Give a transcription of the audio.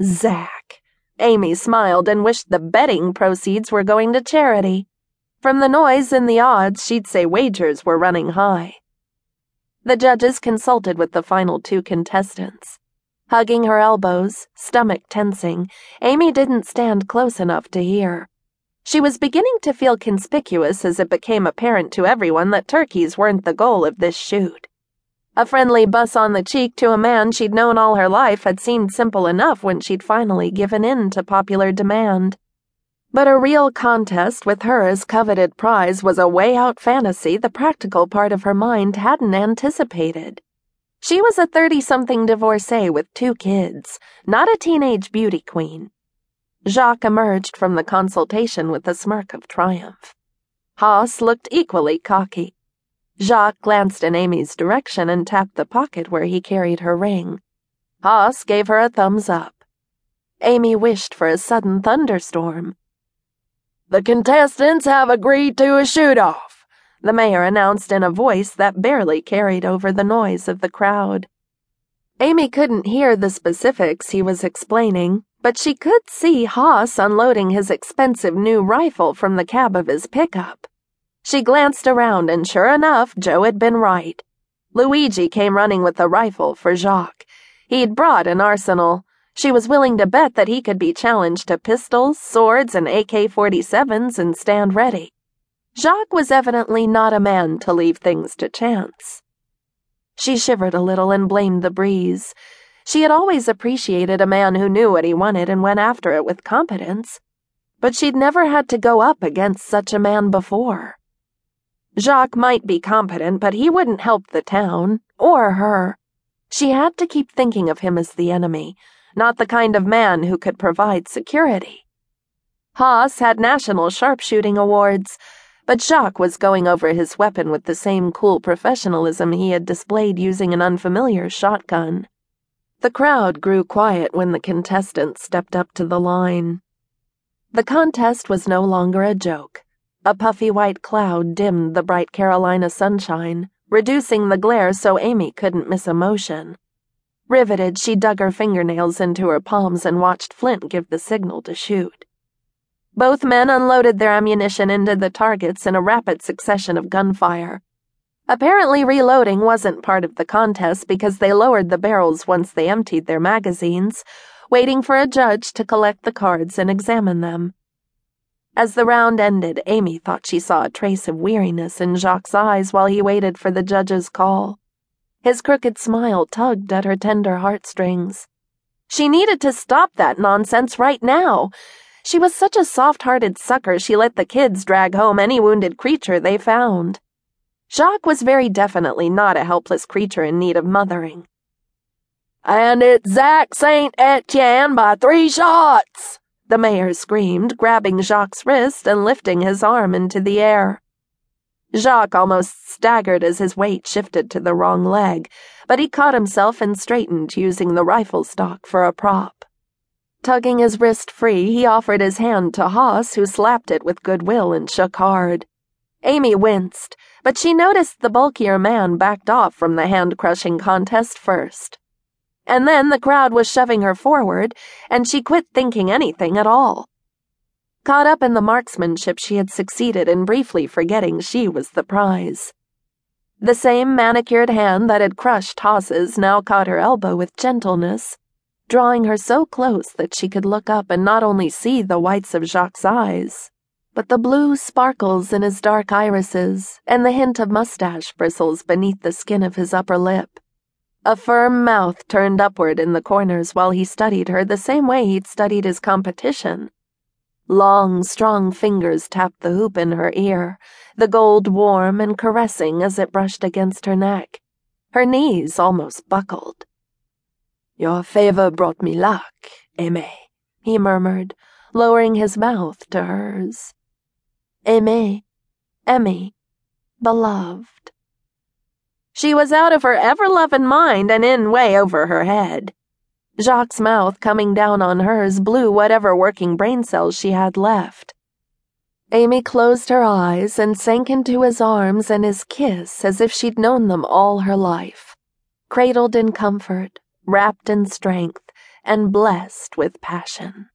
Jacques. Amy smiled and wished the betting proceeds were going to charity. From the noise and the odds, she'd say wagers were running high. The judges consulted with the final two contestants. Hugging her elbows, stomach tensing, Amy didn't stand close enough to hear. She was beginning to feel conspicuous as it became apparent to everyone that turkeys weren't the goal of this shoot. A friendly buss on the cheek to a man she'd known all her life had seemed simple enough when she'd finally given in to popular demand. But a real contest with her as coveted prize was a way out fantasy the practical part of her mind hadn't anticipated. She was a 30 something divorcee with two kids, not a teenage beauty queen. Jacques emerged from the consultation with a smirk of triumph. Haas looked equally cocky. Jacques glanced in Amy's direction and tapped the pocket where he carried her ring. Haas gave her a thumbs up. Amy wished for a sudden thunderstorm. The contestants have agreed to a shoot off, the mayor announced in a voice that barely carried over the noise of the crowd. Amy couldn't hear the specifics he was explaining, but she could see Haas unloading his expensive new rifle from the cab of his pickup. She glanced around, and sure enough, Joe had been right. Luigi came running with a rifle for Jacques. He'd brought an arsenal. She was willing to bet that he could be challenged to pistols, swords, and AK 47s and stand ready. Jacques was evidently not a man to leave things to chance. She shivered a little and blamed the breeze. She had always appreciated a man who knew what he wanted and went after it with competence, but she'd never had to go up against such a man before. Jacques might be competent, but he wouldn't help the town, or her. She had to keep thinking of him as the enemy not the kind of man who could provide security. Haas had national sharpshooting awards, but Jacques was going over his weapon with the same cool professionalism he had displayed using an unfamiliar shotgun. The crowd grew quiet when the contestants stepped up to the line. The contest was no longer a joke. A puffy white cloud dimmed the bright Carolina sunshine, reducing the glare so Amy couldn't miss a motion. Riveted, she dug her fingernails into her palms and watched Flint give the signal to shoot. Both men unloaded their ammunition into the targets in a rapid succession of gunfire. Apparently, reloading wasn't part of the contest because they lowered the barrels once they emptied their magazines, waiting for a judge to collect the cards and examine them. As the round ended, Amy thought she saw a trace of weariness in Jacques' eyes while he waited for the judge's call. His crooked smile tugged at her tender heartstrings. She needed to stop that nonsense right now. She was such a soft hearted sucker, she let the kids drag home any wounded creature they found. Jacques was very definitely not a helpless creature in need of mothering. And it's Jacques St. Etienne by three shots, the mayor screamed, grabbing Jacques' wrist and lifting his arm into the air. Jacques almost staggered as his weight shifted to the wrong leg, but he caught himself and straightened using the rifle stock for a prop. Tugging his wrist free, he offered his hand to Haas, who slapped it with goodwill and shook hard. Amy winced, but she noticed the bulkier man backed off from the hand crushing contest first. And then the crowd was shoving her forward, and she quit thinking anything at all. Caught up in the marksmanship, she had succeeded in briefly forgetting she was the prize. The same manicured hand that had crushed Haas's now caught her elbow with gentleness, drawing her so close that she could look up and not only see the whites of Jacques' eyes, but the blue sparkles in his dark irises and the hint of mustache bristles beneath the skin of his upper lip. A firm mouth turned upward in the corners while he studied her the same way he'd studied his competition Long, strong fingers tapped the hoop in her ear, the gold warm and caressing as it brushed against her neck. Her knees almost buckled. Your favor brought me luck, Aimee, he murmured, lowering his mouth to hers. Aimee, Emmy, beloved. She was out of her ever loving mind and in way over her head. Jacques' mouth coming down on hers blew whatever working brain cells she had left. Amy closed her eyes and sank into his arms and his kiss as if she'd known them all her life. Cradled in comfort, wrapped in strength, and blessed with passion.